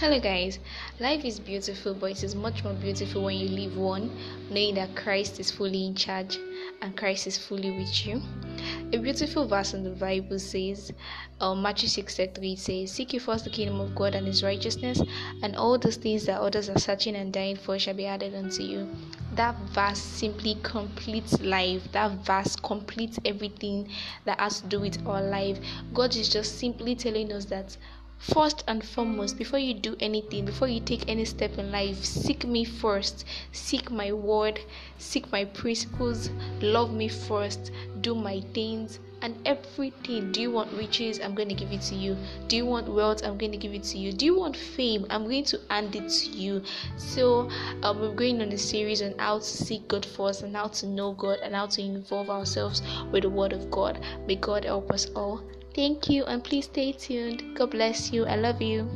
Hello, guys. Life is beautiful, but it is much more beautiful when you live one, knowing that Christ is fully in charge and Christ is fully with you. A beautiful verse in the Bible says, um, Matthew 6 3 says, Seek you first the kingdom of God and his righteousness, and all those things that others are searching and dying for shall be added unto you. That verse simply completes life. That verse completes everything that has to do with our life. God is just simply telling us that First and foremost, before you do anything, before you take any step in life, seek me first. Seek my word, seek my principles, love me first, do my things, and everything. Do you want riches? I'm going to give it to you. Do you want wealth? I'm going to give it to you. Do you want fame? I'm going to hand it to you. So, um, we're going on a series on how to seek God first and how to know God and how to involve ourselves with the Word of God. May God help us all. Thank you and please stay tuned. God bless you. I love you.